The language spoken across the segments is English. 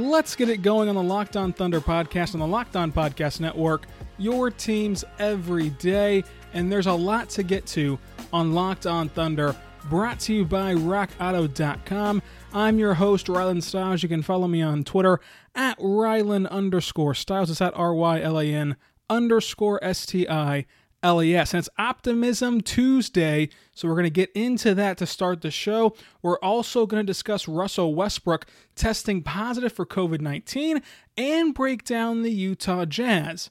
Let's get it going on the Locked On Thunder podcast on the Locked On Podcast Network. Your teams every day, and there's a lot to get to on Locked On Thunder, brought to you by RockAuto.com. I'm your host, Rylan Stiles. You can follow me on Twitter at Rylan underscore Stiles. It's at R Y L A N underscore S T I LES. And it's Optimism Tuesday, so we're going to get into that to start the show. We're also going to discuss Russell Westbrook testing positive for COVID 19 and break down the Utah Jazz.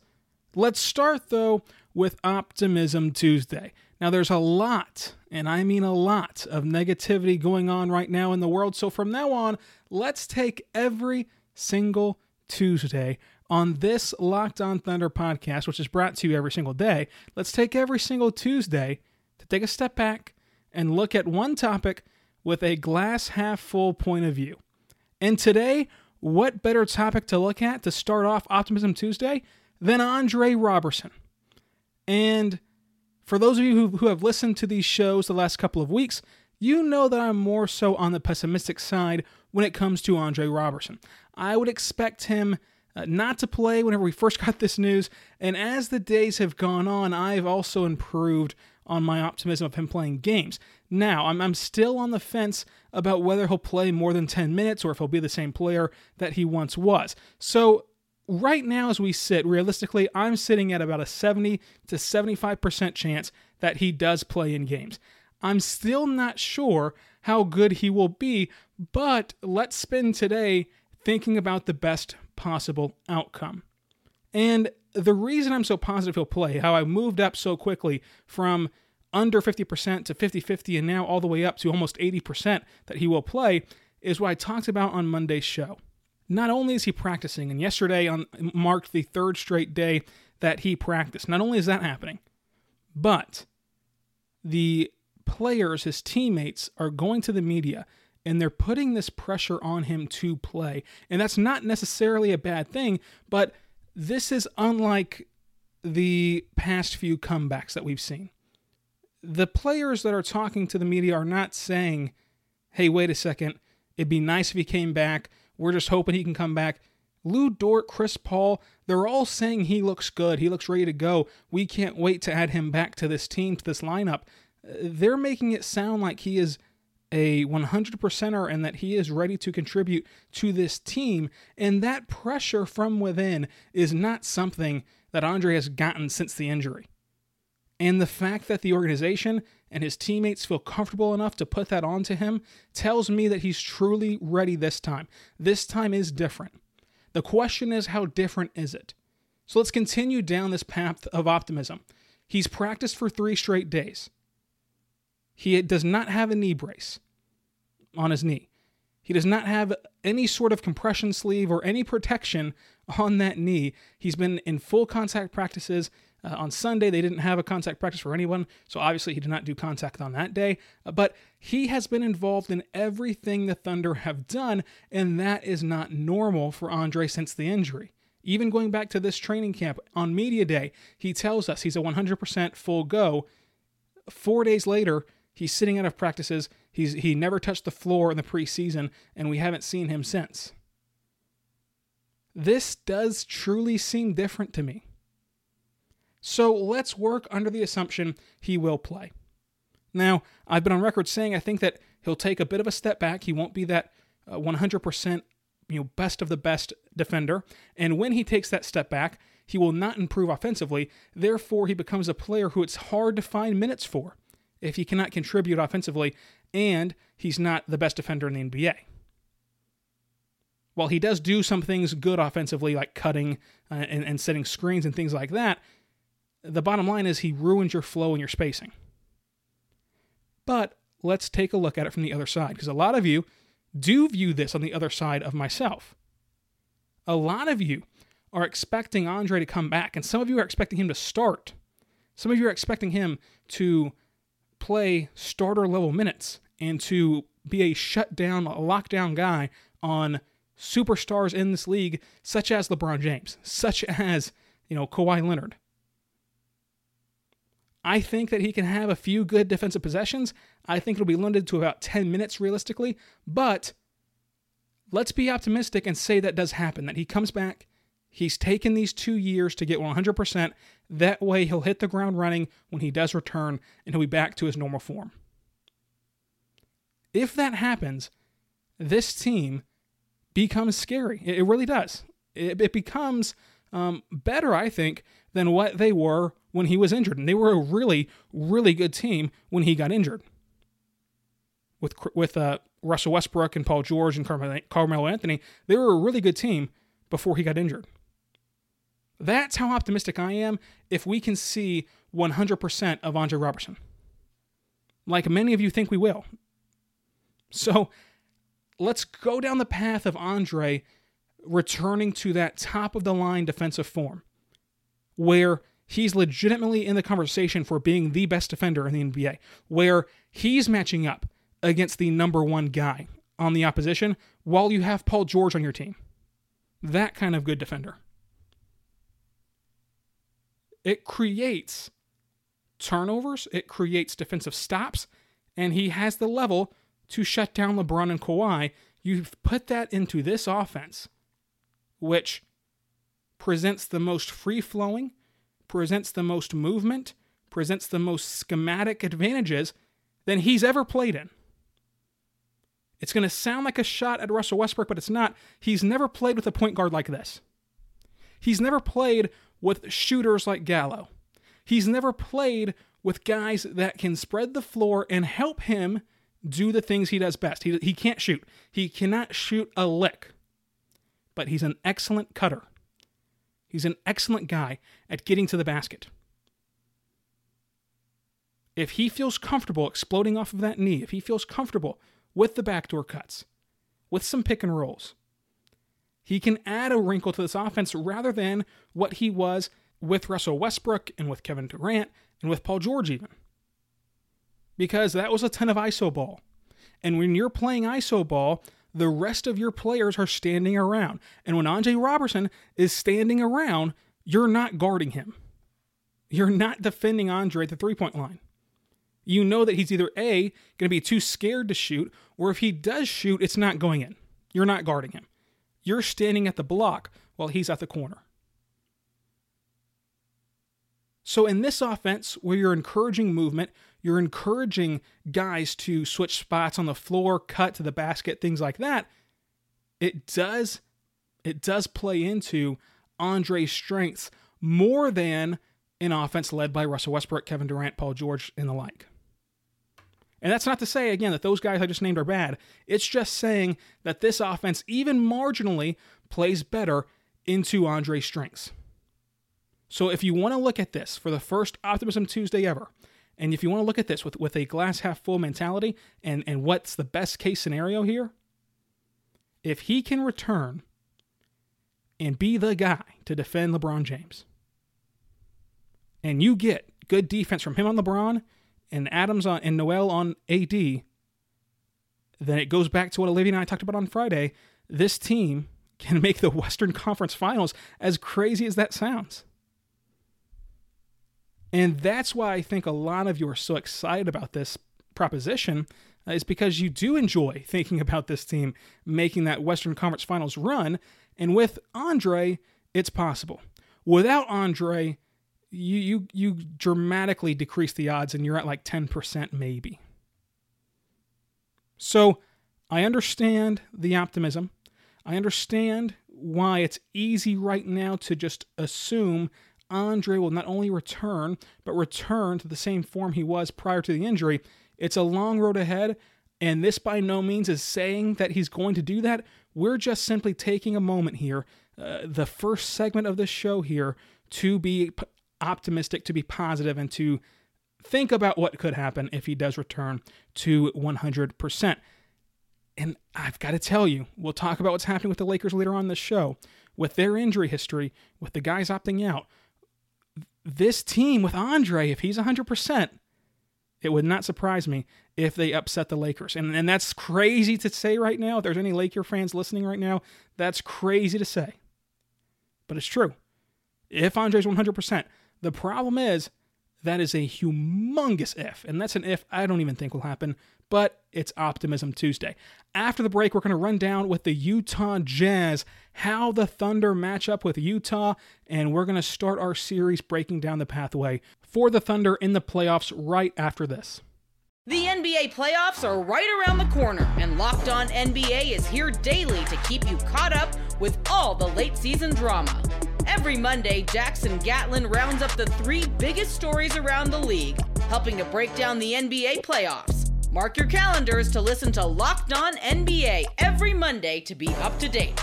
Let's start, though, with Optimism Tuesday. Now, there's a lot, and I mean a lot, of negativity going on right now in the world. So from now on, let's take every single Tuesday on this Locked On Thunder podcast, which is brought to you every single day, let's take every single Tuesday to take a step back and look at one topic with a glass half full point of view. And today, what better topic to look at to start off Optimism Tuesday than Andre Roberson? And for those of you who, who have listened to these shows the last couple of weeks, you know that I'm more so on the pessimistic side when it comes to Andre Roberson. I would expect him uh, not to play whenever we first got this news. And as the days have gone on, I've also improved on my optimism of him playing games. Now, I'm, I'm still on the fence about whether he'll play more than 10 minutes or if he'll be the same player that he once was. So, right now, as we sit, realistically, I'm sitting at about a 70 to 75% chance that he does play in games. I'm still not sure how good he will be, but let's spend today thinking about the best possible outcome. And the reason I'm so positive he'll play, how I moved up so quickly from under 50% to 50 50 and now all the way up to almost 80% that he will play, is what I talked about on Monday's show. Not only is he practicing, and yesterday on marked the third straight day that he practiced. Not only is that happening, but the players, his teammates, are going to the media and they're putting this pressure on him to play. And that's not necessarily a bad thing, but this is unlike the past few comebacks that we've seen. The players that are talking to the media are not saying, hey, wait a second, it'd be nice if he came back. We're just hoping he can come back. Lu Dort, Chris Paul, they're all saying he looks good. He looks ready to go. We can't wait to add him back to this team, to this lineup. Uh, they're making it sound like he is a 100%er and that he is ready to contribute to this team. And that pressure from within is not something that Andre has gotten since the injury. And the fact that the organization and his teammates feel comfortable enough to put that onto him tells me that he's truly ready this time. This time is different. The question is, how different is it? So let's continue down this path of optimism. He's practiced for three straight days. He does not have a knee brace on his knee. He does not have any sort of compression sleeve or any protection on that knee. He's been in full contact practices. Uh, on Sunday, they didn't have a contact practice for anyone, so obviously he did not do contact on that day. Uh, but he has been involved in everything the Thunder have done, and that is not normal for Andre since the injury. Even going back to this training camp on Media Day, he tells us he's a 100% full go. Four days later, He's sitting out of practices. He's he never touched the floor in the preseason, and we haven't seen him since. This does truly seem different to me. So let's work under the assumption he will play. Now, I've been on record saying I think that he'll take a bit of a step back. He won't be that uh, 100% you know best of the best defender, and when he takes that step back, he will not improve offensively. Therefore, he becomes a player who it's hard to find minutes for if he cannot contribute offensively and he's not the best defender in the NBA. While he does do some things good offensively, like cutting uh, and, and setting screens and things like that, the bottom line is he ruins your flow and your spacing. But let's take a look at it from the other side because a lot of you do view this on the other side of myself. A lot of you are expecting Andre to come back, and some of you are expecting him to start. Some of you are expecting him to play starter level minutes and to be a shutdown, a lockdown guy on superstars in this league, such as LeBron James, such as, you know, Kawhi Leonard. I think that he can have a few good defensive possessions. I think it'll be limited to about 10 minutes realistically, but let's be optimistic and say that does happen, that he comes back. He's taken these two years to get 100%. That way, he'll hit the ground running when he does return and he'll be back to his normal form. If that happens, this team becomes scary. It, really does. It, it becomes um, better, I think, than what they were when he was injured. And they were a really, really good team when he got injured. With with uh, Russell Westbrook and Paul George and Carmelo Anthony, they were a really good team before he got injured. That's how optimistic I am if we can see 100% of Andre Roberson. Like many of you think we will. So let's go down the path of Andre returning to that top of the line defensive form where he's legitimately in the conversation for being the best defender in the NBA, where he's matching up against the number one guy on the opposition while you have Paul George on your team. That kind of good defender. It creates turnovers, it creates defensive stops, and he has the level to shut down LeBron and Kawhi. You've put that into this offense, which presents the most free flowing, presents the most movement, presents the most schematic advantages than he's ever played in. It's going to sound like a shot at Russell Westbrook, but it's not. He's never played with a point guard like this. He's never played with shooters like Gallo. He's never played with guys that can spread the floor and help him do the things he does best. He, he can't shoot, he cannot shoot a lick, but he's an excellent cutter. He's an excellent guy at getting to the basket. If he feels comfortable exploding off of that knee, if he feels comfortable with the backdoor cuts, with some pick and rolls, he can add a wrinkle to this offense rather than what he was with Russell Westbrook and with Kevin Durant and with Paul George, even. Because that was a ton of ISO ball. And when you're playing ISO ball, the rest of your players are standing around. And when Andre Roberson is standing around, you're not guarding him. You're not defending Andre at the three point line. You know that he's either A, going to be too scared to shoot, or if he does shoot, it's not going in. You're not guarding him. You're standing at the block while he's at the corner. So, in this offense, where you're encouraging movement, you're encouraging guys to switch spots on the floor, cut to the basket, things like that. It does it does play into Andre's strengths more than an offense led by Russell Westbrook, Kevin Durant, Paul George, and the like. And that's not to say, again, that those guys I just named are bad. It's just saying that this offense, even marginally, plays better into Andre's strengths. So if you want to look at this for the first Optimism Tuesday ever, and if you want to look at this with, with a glass half full mentality and, and what's the best case scenario here, if he can return and be the guy to defend LeBron James, and you get good defense from him on LeBron and Adams on and Noel on AD, then it goes back to what Olivia and I talked about on Friday. This team can make the Western Conference Finals, as crazy as that sounds. And that's why I think a lot of you are so excited about this proposition uh, is because you do enjoy thinking about this team making that Western Conference Finals run. And with Andre, it's possible. Without Andre, you you you dramatically decrease the odds and you're at like 10% maybe. So, I understand the optimism. I understand why it's easy right now to just assume Andre will not only return, but return to the same form he was prior to the injury. It's a long road ahead, and this by no means is saying that he's going to do that. We're just simply taking a moment here, uh, the first segment of this show here, to be optimistic, to be positive, and to think about what could happen if he does return to 100%. And I've got to tell you, we'll talk about what's happening with the Lakers later on the show. With their injury history, with the guys opting out, this team with Andre, if he's 100%, it would not surprise me if they upset the Lakers. And, and that's crazy to say right now. If there's any Laker fans listening right now, that's crazy to say. But it's true. If Andre's 100%, the problem is that is a humongous if. And that's an if I don't even think will happen, but it's Optimism Tuesday. After the break, we're going to run down with the Utah Jazz, how the Thunder match up with Utah, and we're going to start our series breaking down the pathway for the Thunder in the playoffs right after this. The NBA playoffs are right around the corner, and Locked On NBA is here daily to keep you caught up with all the late season drama. Every Monday, Jackson Gatlin rounds up the three biggest stories around the league, helping to break down the NBA playoffs. Mark your calendars to listen to Locked On NBA every Monday to be up to date.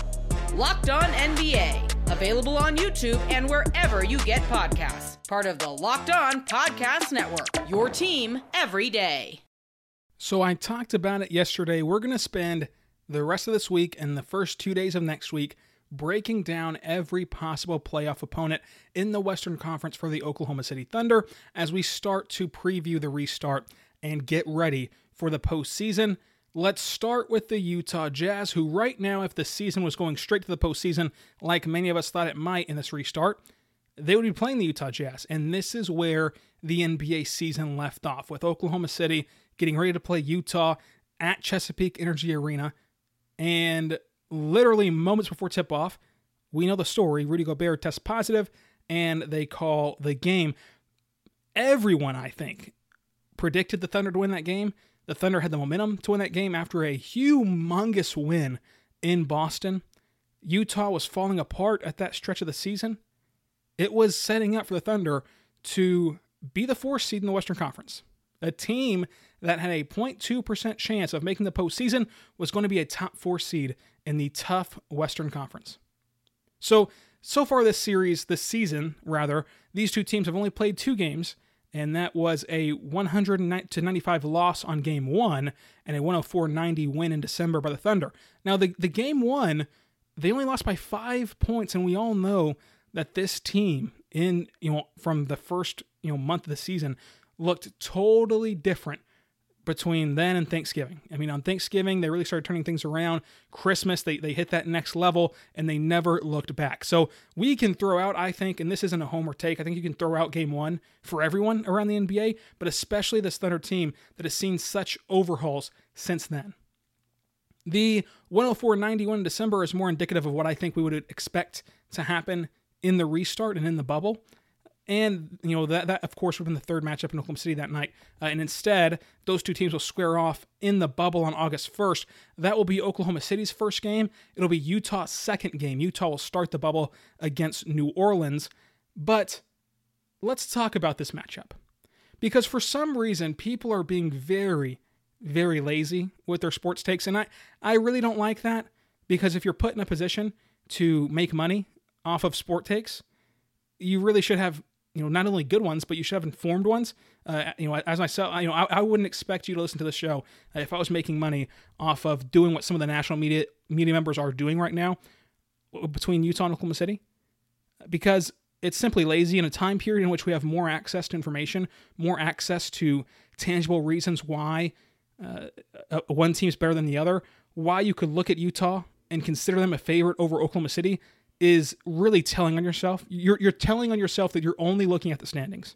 Locked On NBA, available on YouTube and wherever you get podcasts. Part of the Locked On Podcast Network. Your team every day. So I talked about it yesterday. We're going to spend the rest of this week and the first two days of next week breaking down every possible playoff opponent in the Western Conference for the Oklahoma City Thunder as we start to preview the restart and get ready for the postseason. Let's start with the Utah Jazz, who, right now, if the season was going straight to the postseason, like many of us thought it might in this restart, they would be playing the Utah Jazz. And this is where the NBA season left off, with Oklahoma City getting ready to play Utah at Chesapeake Energy Arena. And literally moments before tip off, we know the story. Rudy Gobert tests positive, and they call the game. Everyone, I think, predicted the Thunder to win that game. The Thunder had the momentum to win that game after a humongous win in Boston. Utah was falling apart at that stretch of the season. It was setting up for the Thunder to be the fourth seed in the Western Conference. A team that had a 0.2% chance of making the postseason was going to be a top four seed in the tough Western Conference. So, so far this series, this season, rather, these two teams have only played two games and that was a 100 to 95 loss on game one and a 104 90 win in December by the Thunder. Now, the, the game one, they only lost by five points, and we all know that this team, in you know, from the first you know month of the season, looked totally different between then and Thanksgiving. I mean, on Thanksgiving, they really started turning things around. Christmas, they, they hit that next level and they never looked back. So we can throw out, I think, and this isn't a homer take, I think you can throw out game one for everyone around the NBA, but especially this Thunder team that has seen such overhauls since then. The 104 91 in December is more indicative of what I think we would expect to happen in the restart and in the bubble. And, you know, that, that of course, would have been the third matchup in Oklahoma City that night. Uh, and instead, those two teams will square off in the bubble on August 1st. That will be Oklahoma City's first game. It'll be Utah's second game. Utah will start the bubble against New Orleans. But let's talk about this matchup. Because for some reason, people are being very, very lazy with their sports takes. And I, I really don't like that because if you're put in a position to make money off of sport takes, you really should have you know not only good ones but you should have informed ones. Uh, you know as myself you know I, I, wouldn't expect you to listen to the show uh, if i was making money off of doing what some of the national media media members are doing right now between utah and oklahoma city. Because it's simply lazy in a time period in which we have more access to information more access to tangible reasons why uh, uh one team's better than the other. Why you could look at utah and consider them a favorite over oklahoma city is really telling on yourself. You're, you're telling on yourself that you're only looking at the standings.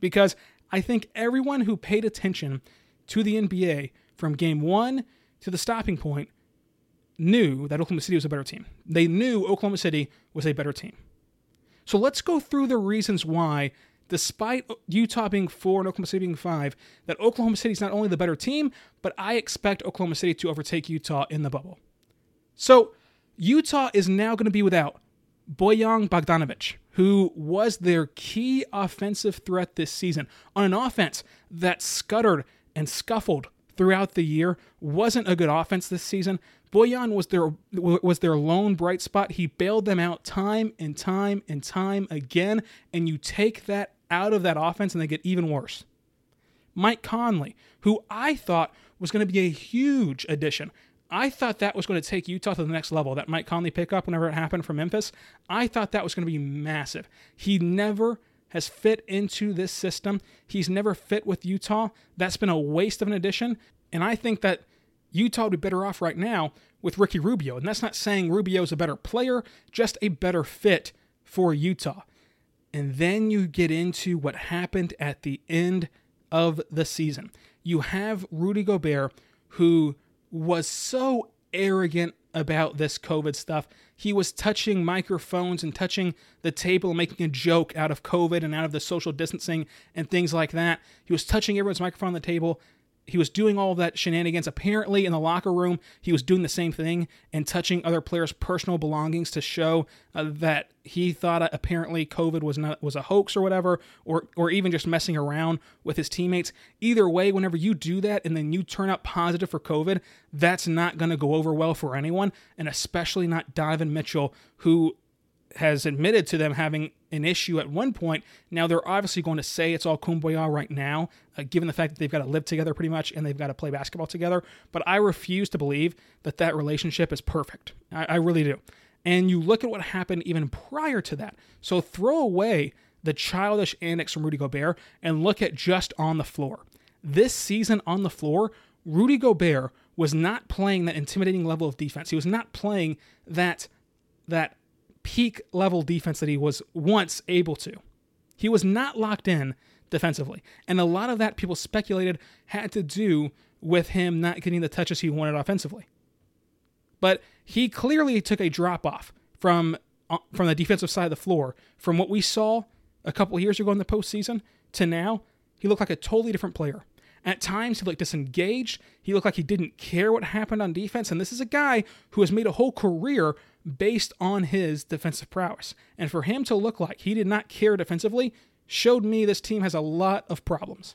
Because I think everyone who paid attention to the NBA from game one to the stopping point knew that Oklahoma City was a better team. They knew Oklahoma City was a better team. So let's go through the reasons why, despite Utah being four and Oklahoma City being five, that Oklahoma City is not only the better team, but I expect Oklahoma City to overtake Utah in the bubble. So Utah is now going to be without Bojan Bogdanovich, who was their key offensive threat this season on an offense that scuttered and scuffled throughout the year. Wasn't a good offense this season. Bojan was their was their lone bright spot. He bailed them out time and time and time again. And you take that out of that offense, and they get even worse. Mike Conley, who I thought was going to be a huge addition. I thought that was going to take Utah to the next level. That Mike Conley pickup, whenever it happened from Memphis, I thought that was going to be massive. He never has fit into this system. He's never fit with Utah. That's been a waste of an addition. And I think that Utah would be better off right now with Ricky Rubio. And that's not saying Rubio is a better player, just a better fit for Utah. And then you get into what happened at the end of the season. You have Rudy Gobert, who was so arrogant about this COVID stuff. He was touching microphones and touching the table making a joke out of COVID and out of the social distancing and things like that. He was touching everyone's microphone on the table he was doing all that shenanigans. Apparently, in the locker room, he was doing the same thing and touching other players' personal belongings to show uh, that he thought uh, apparently COVID was not was a hoax or whatever, or or even just messing around with his teammates. Either way, whenever you do that and then you turn up positive for COVID, that's not going to go over well for anyone, and especially not Donovan Mitchell, who has admitted to them having an issue at one point. Now they're obviously going to say it's all kumbaya right now, uh, given the fact that they've got to live together pretty much and they've got to play basketball together. But I refuse to believe that that relationship is perfect. I, I really do. And you look at what happened even prior to that. So throw away the childish antics from Rudy Gobert and look at just on the floor. This season on the floor, Rudy Gobert was not playing that intimidating level of defense. He was not playing that that peak level defense that he was once able to. He was not locked in defensively. And a lot of that people speculated had to do with him not getting the touches he wanted offensively. But he clearly took a drop off from uh, from the defensive side of the floor from what we saw a couple years ago in the postseason to now. He looked like a totally different player. At times, he looked disengaged. He looked like he didn't care what happened on defense. And this is a guy who has made a whole career based on his defensive prowess. And for him to look like he did not care defensively showed me this team has a lot of problems.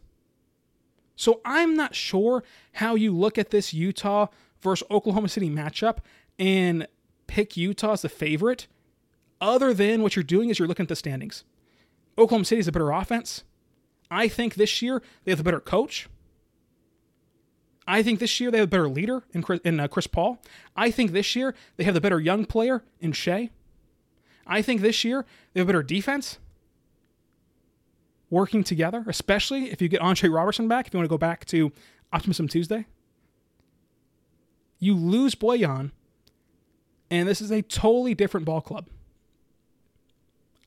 So I'm not sure how you look at this Utah versus Oklahoma City matchup and pick Utah as the favorite, other than what you're doing is you're looking at the standings. Oklahoma City is a better offense. I think this year they have a better coach. I think this year they have a better leader in Chris, in uh, Chris Paul. I think this year they have the better young player in Shai. I think this year they have a better defense working together, especially if you get Andre Roberson back, if you want to go back to Optimism Tuesday. You lose Bojan, and this is a totally different ball club.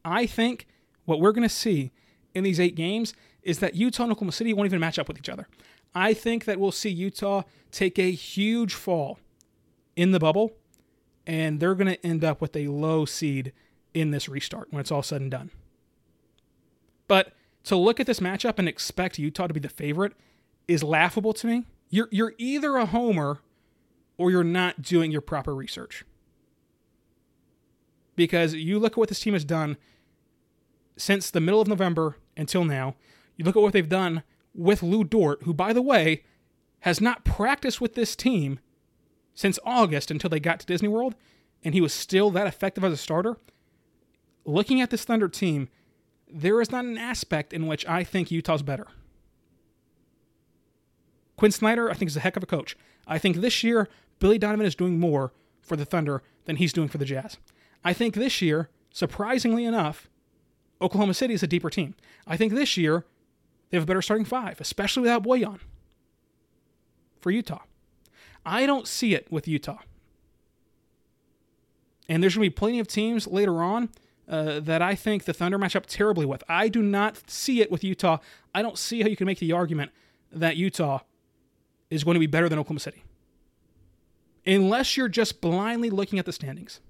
I think what we're going to see in these eight games is that Utah and Oklahoma City won't even match up with each other. I think that we'll see Utah take a huge fall in the bubble, and they're going to end up with a low seed in this restart when it's all said and done. But to look at this matchup and expect Utah to be the favorite is laughable to me. You're, you're either a homer or you're not doing your proper research. Because you look at what this team has done since the middle of November until now. You look at what they've done with Lu Dort, who, by the way, has not practiced with this team since August until they got to Disney World, and he was still that effective as a starter. Looking at this Thunder team, there is not an aspect in which I think Utah's better. Quin Snyder, I think, is a heck of a coach. I think this year, Billy Donovan is doing more for the Thunder than he's doing for the Jazz. I think this year, surprisingly enough, Oklahoma City is a deeper team. I think this year, they have a better starting five, especially without Bojan for Utah. I don't see it with Utah. And there's going to be plenty of teams later on uh, that I think the Thunder match up terribly with. I do not see it with Utah. I don't see how you can make the argument that Utah is going to be better than Oklahoma City. Unless you're just blindly looking at the standings.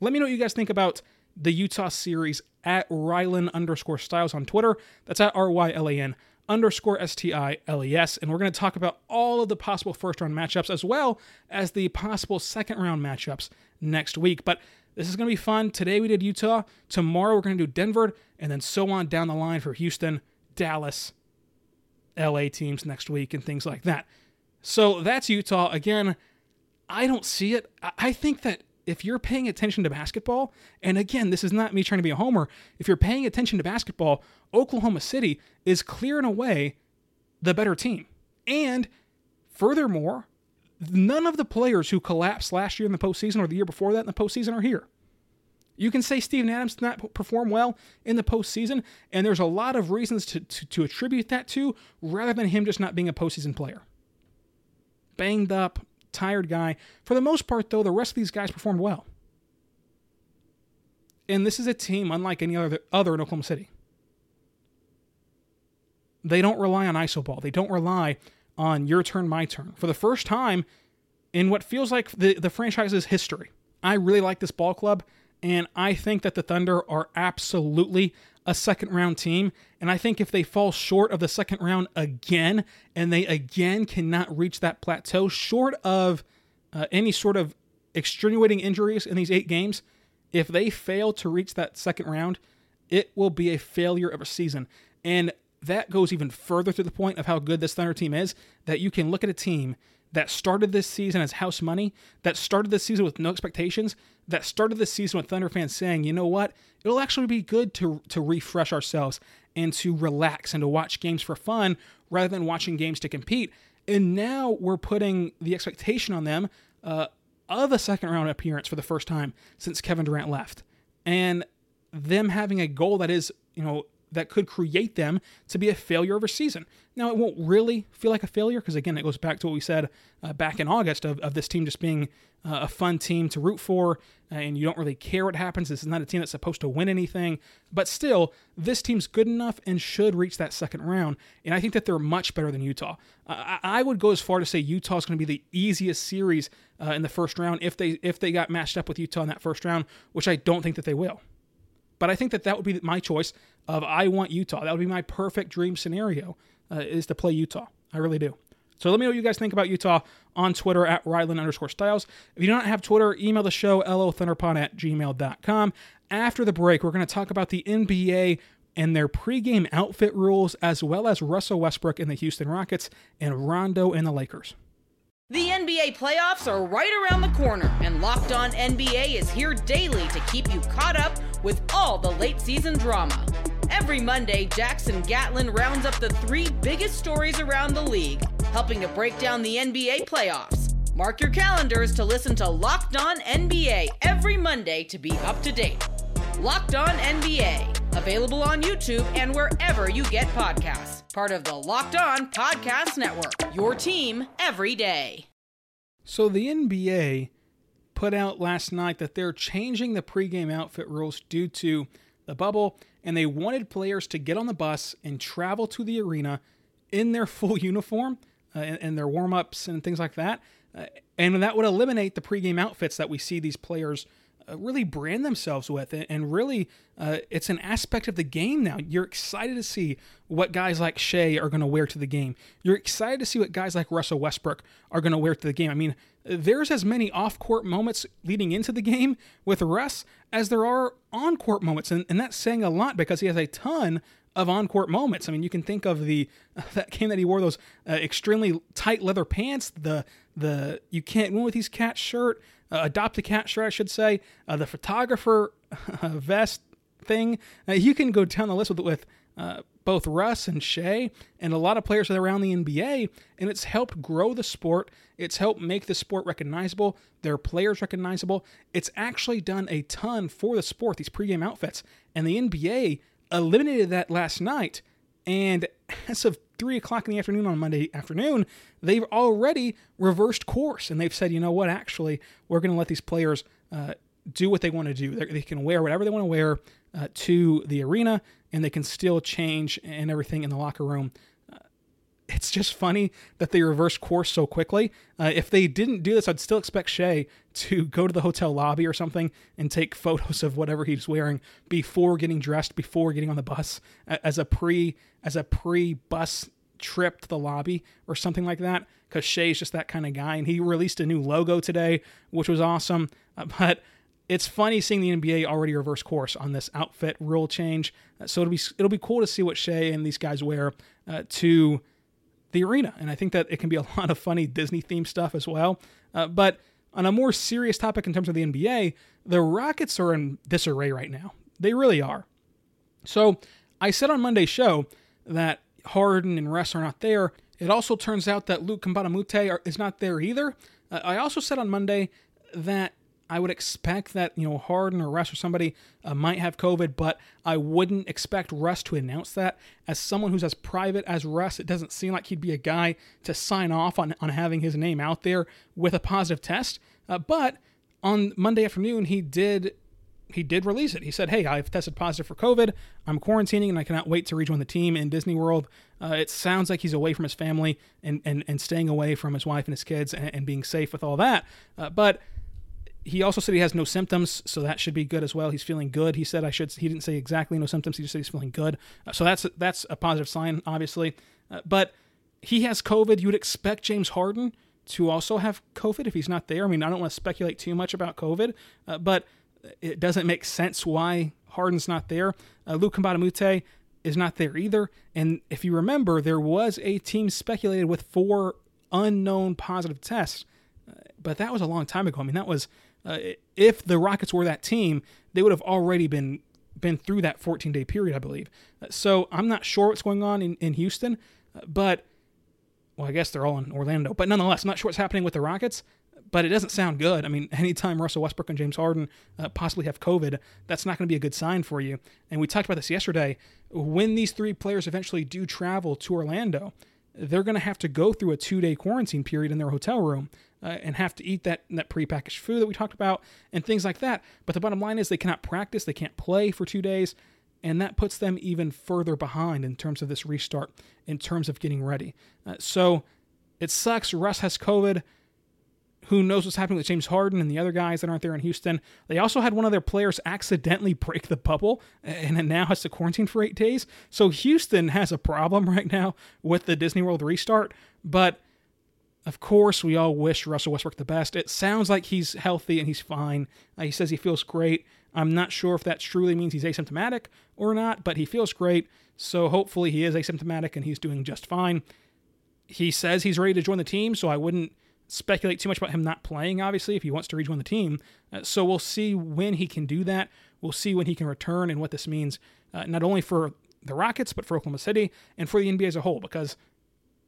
Let me know what you guys think about the Utah series at Rylan underscore Stiles on Twitter. That's at R Y L A N underscore S T I L E S. And we're going to talk about all of the possible first round matchups as well as the possible second round matchups next week. But this is going to be fun. Today we did Utah. Tomorrow we're going to do Denver, and then so on down the line for Houston, Dallas, LA teams next week, and things like that. So that's Utah. Again, I don't see it. I think that if you're paying attention to basketball, and again, this is not me trying to be a homer, if you're paying attention to basketball, Oklahoma City is clear and away the better team. And furthermore, none of the players who collapsed last year in the postseason or the year before that in the postseason are here. You can say Steven Adams did not perform well in the postseason, and there's a lot of reasons to, to, to attribute that to rather than him just not being a postseason player. Banged up, tired guy. For the most part, though, the rest of these guys performed well. And this is a team unlike any other, other in Oklahoma City. They don't rely on iso ball. They don't rely on your turn, my turn. For the first time in what feels like the, the franchise's history, I really like this ball club, and I think that the Thunder are absolutely a second round team. And I think if they fall short of the second round again, and they again cannot reach that plateau, short of uh, any sort of extenuating injuries in these eight games, if they fail to reach that second round, it will be a failure of a season. And that goes even further to the point of how good this Thunder team is that you can look at a team that started this season as house money, that started this season with no expectations, that started this season with Thunder fans saying, you know what, it'll actually be good to, to refresh ourselves and to relax and to watch games for fun rather than watching games to compete. And now we're putting the expectation on them uh, of a second round appearance for the first time since Kevin Durant left. And them having a goal that is, you know, that could create them to be a failure of a season. Now, it won't really feel like a failure because, again, it goes back to what we said uh, back in August of, of this team just being uh, a fun team to root for, uh, and you don't really care what happens. This is not a team that's supposed to win anything, but still, this team's good enough and should reach that second round. And I think that they're much better than Utah. I, would go as far to say Utah is going to be the easiest series uh, in the first round if they if they got matched up with Utah in that first round, which I don't think that they will. But I think that that would be my choice of I want Utah. That would be my perfect dream scenario uh, is to play Utah. I really do. So let me know what you guys think about Utah on Twitter at Rylan underscore Stiles. If you do not have Twitter, email the show, lothunderpod at gmail.com. After the break, we're going to talk about the NBA and their pregame outfit rules, as well as Russell Westbrook and the Houston Rockets and Rondo and the Lakers. The NBA playoffs are right around the corner, and Locked On NBA is here daily to keep you caught up with all the late season drama. Every Monday, Jackson Gatlin rounds up the three biggest stories around the league, helping to break down the NBA playoffs. Mark your calendars to listen to Locked On NBA every Monday to be up to date. Locked On NBA, available on YouTube and wherever you get podcasts. Part of the Locked On Podcast Network, your team every day. So the NBA put out last night that they're changing the pregame outfit rules due to the bubble, and they wanted players to get on the bus and travel to the arena in their full uniform uh, and, and, their warm ups and things like that. Uh, and that would eliminate the pregame outfits that we see these players uh, really brand themselves with. And, really, uh, it's an aspect of the game now. You're excited to see what guys like Shai are going to wear to the game. You're excited to see what guys like Russell Westbrook are going to wear to the game. I mean, there's as many off court moments leading into the game with Russ as there are on court moments. And, and that's saying a lot because he has a ton of on court moments. I mean, you can think of the that game that he wore those uh, extremely tight leather pants, the the you can't win with these cat shirt, uh, adopt a cat shirt, I should say, uh, the photographer vest thing. Uh, you can go down the list with with uh, both Russ and Shai and a lot of players around the NBA, and it's helped grow the sport. It's helped make the sport recognizable, their players recognizable. It's actually done a ton for the sport, these pregame outfits. And the NBA eliminated that last night. And as of three o'clock in the afternoon on Monday afternoon, they've already reversed course and they've said, you know what, actually, we're going to let these players uh, do what they want to do. They're, they can wear whatever they want to wear uh, to the arena and they can still change and everything in the locker room it's just funny that they reversed course so quickly. Uh, if they didn't do this, I'd still expect Shai to go to the hotel lobby or something and take photos of whatever he's wearing before getting dressed, before getting on the bus, as a pre as a pre bus trip to the lobby or something like that. Because Shai's just that kind of guy, and he released a new logo today, which was awesome. Uh, but it's funny seeing the NBA already reverse course on this outfit rule change. Uh, so it'll be it'll be cool to see what Shai and these guys wear uh, to the arena. And I think that it can be a lot of funny Disney themed stuff as well. Uh, but on a more serious topic in terms of the NBA, the Rockets are in disarray right now. They really are. So I said on Monday's show that Harden and Russ are not there. It also turns out that Luc Mbah is not there either. Uh, I also said on Monday that I would expect that you know Harden or Russ or somebody uh, might have COVID, but I wouldn't expect Russ to announce that. As someone who's as private as Russ, it doesn't seem like he'd be a guy to sign off on on having his name out there with a positive test. Uh, but on Monday afternoon, he did he did release it. He said, "Hey, I've tested positive for COVID. I'm quarantining, and I cannot wait to rejoin the team in Disney World." Uh, it sounds like he's away from his family and and, and staying away from his wife and his kids and, and being safe with all that. Uh, but he also said he has no symptoms, so that should be good as well. He's feeling good. He said I should. He didn't say exactly no symptoms. He just said he's feeling good. Uh, so that's that's a positive sign, obviously. Uh, but he has COVID. You would expect James Harden to also have COVID if he's not there. I mean, I don't want to speculate too much about COVID, uh, but it doesn't make sense why Harden's not there. Uh, Luke a is not there either. And if you remember, there was a team speculated with four unknown positive tests, uh, but that was a long time ago. I mean, that was uh, if the Rockets were that team, they would have already been been through that 14 day period, I believe. Uh, so I'm not sure what's going on in, in Houston, uh, but well, I guess they're all in Orlando. But nonetheless, I'm not sure what's happening with the Rockets. But it doesn't sound good. I mean, anytime Russell Westbrook and James Harden uh, possibly have COVID, that's not going to be a good sign for you. And we talked about this yesterday. When these three players eventually do travel to Orlando, they're going to have to go through a two day quarantine period in their hotel room uh, and have to eat that, that prepackaged food that we talked about and things like that. But the bottom line is they cannot practice, they can't play for two days, and that puts them even further behind in terms of this restart, in terms of getting ready. Uh, so it sucks. Russ has COVID. Who knows what's happening with James Harden and the other guys that aren't there in Houston? They also had one of their players accidentally break the bubble and now has to quarantine for eight days. So Houston has a problem right now with the Disney World restart. But of course, we all wish Russell Westbrook the best. It sounds like he's healthy and he's fine. Uh, he says he feels great. I'm not sure if that truly means he's asymptomatic or not, but he feels great. So hopefully he is asymptomatic and he's doing just fine. He says he's ready to join the team, so I wouldn't speculate too much about him not playing, obviously, if he wants to rejoin the team. Uh, so we'll see when he can do that. We'll see when he can return and what this means, uh, not only for the Rockets, but for Oklahoma City and for the NBA as a whole, because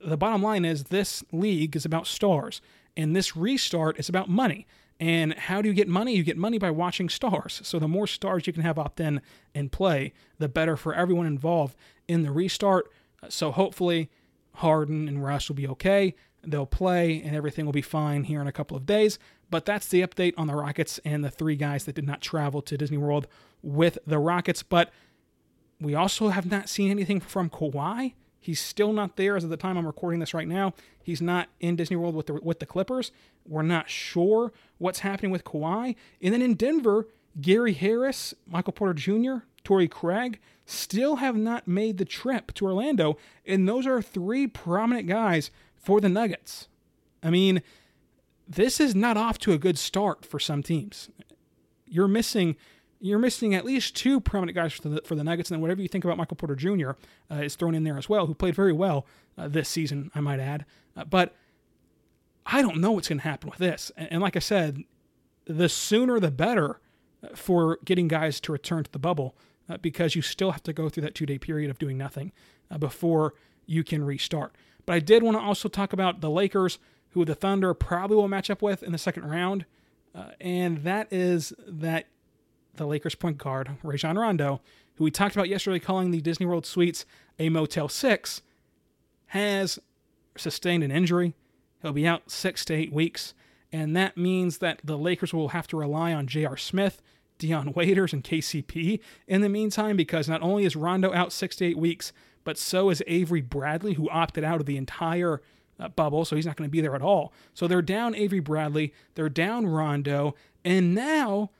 the bottom line is this league is about stars, and this restart is about money. And how do you get money? You get money by watching stars. So the more stars you can have opt in and play, the better for everyone involved in the restart. So hopefully, Harden and Russ will be okay. They'll play and everything will be fine here in a couple of days. But that's the update on the Rockets and the three guys that did not travel to Disney World with the Rockets. But we also have not seen anything from Kawhi. He's still not there as of the time I'm recording this right now. He's not in Disney World with the with the Clippers. We're not sure what's happening with Kawhi. And then in Denver, Gary Harris, Michael Porter Jr., Torrey Craig still have not made the trip to Orlando, and those are three prominent guys for the Nuggets. I mean, this is not off to a good start for some teams. You're missing you're missing at least two prominent guys for the, for the Nuggets, and then whatever you think about Michael Porter Jr. Uh, is thrown in there as well, who played very well uh, this season, I might add. Uh, but I don't know what's going to happen with this. And, and, like I said, the sooner the better uh, for getting guys to return to the bubble, uh, because you still have to go through that two day period of doing nothing uh, before you can restart. But I did want to also talk about the Lakers, who the Thunder probably will match up with in the second round. and that is that the Lakers point guard, Rajon Rondo, who we talked about yesterday calling the Disney World Suites a Motel 6, has sustained an injury. He'll be out six to eight weeks, and that means that the Lakers will have to rely on J.R. Smith, Dion Waiters, and KCP in the meantime, because not only is Rondo out six to eight weeks, but so is Avery Bradley, who opted out of the entire uh, bubble, so he's not going to be there at all. So they're down Avery Bradley, they're down Rondo, and now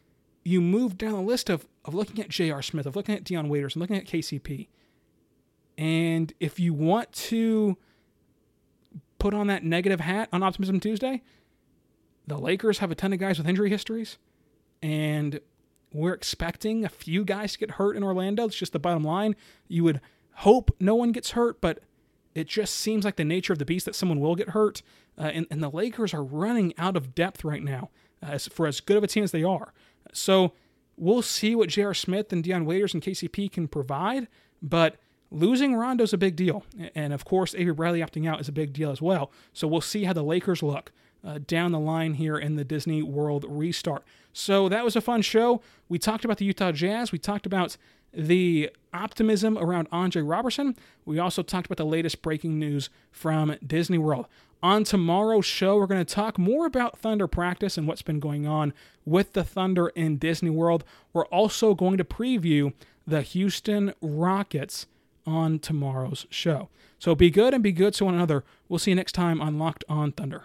you move down the list of, of looking at J.R. Smith, of looking at Dion Waiters, and looking at KCP. And if you want to put on that negative hat on Optimism Tuesday, the Lakers have a ton of guys with injury histories. And we're expecting a few guys to get hurt in Orlando. It's just the bottom line. You would hope no one gets hurt, but it just seems like the nature of the beast that someone will get hurt. Uh, and, and the Lakers are running out of depth right now uh, as, for as good of a team as they are. So we'll see what J.R. Smith and Dion Waiters and KCP can provide, but losing Rondo's a big deal. And of course, Avery Bradley opting out is a big deal as well. So we'll see how the Lakers look. Uh, down the line here in the Disney World restart. So that was a fun show. We talked about the Utah Jazz. We talked about the optimism around Andre Roberson. We also talked about the latest breaking news from Disney World. On tomorrow's show, we're going to talk more about Thunder practice and what's been going on with the Thunder in Disney World. We're also going to preview the Houston Rockets on tomorrow's show. So be good and be good to one another. We'll see you next time on Locked on Thunder.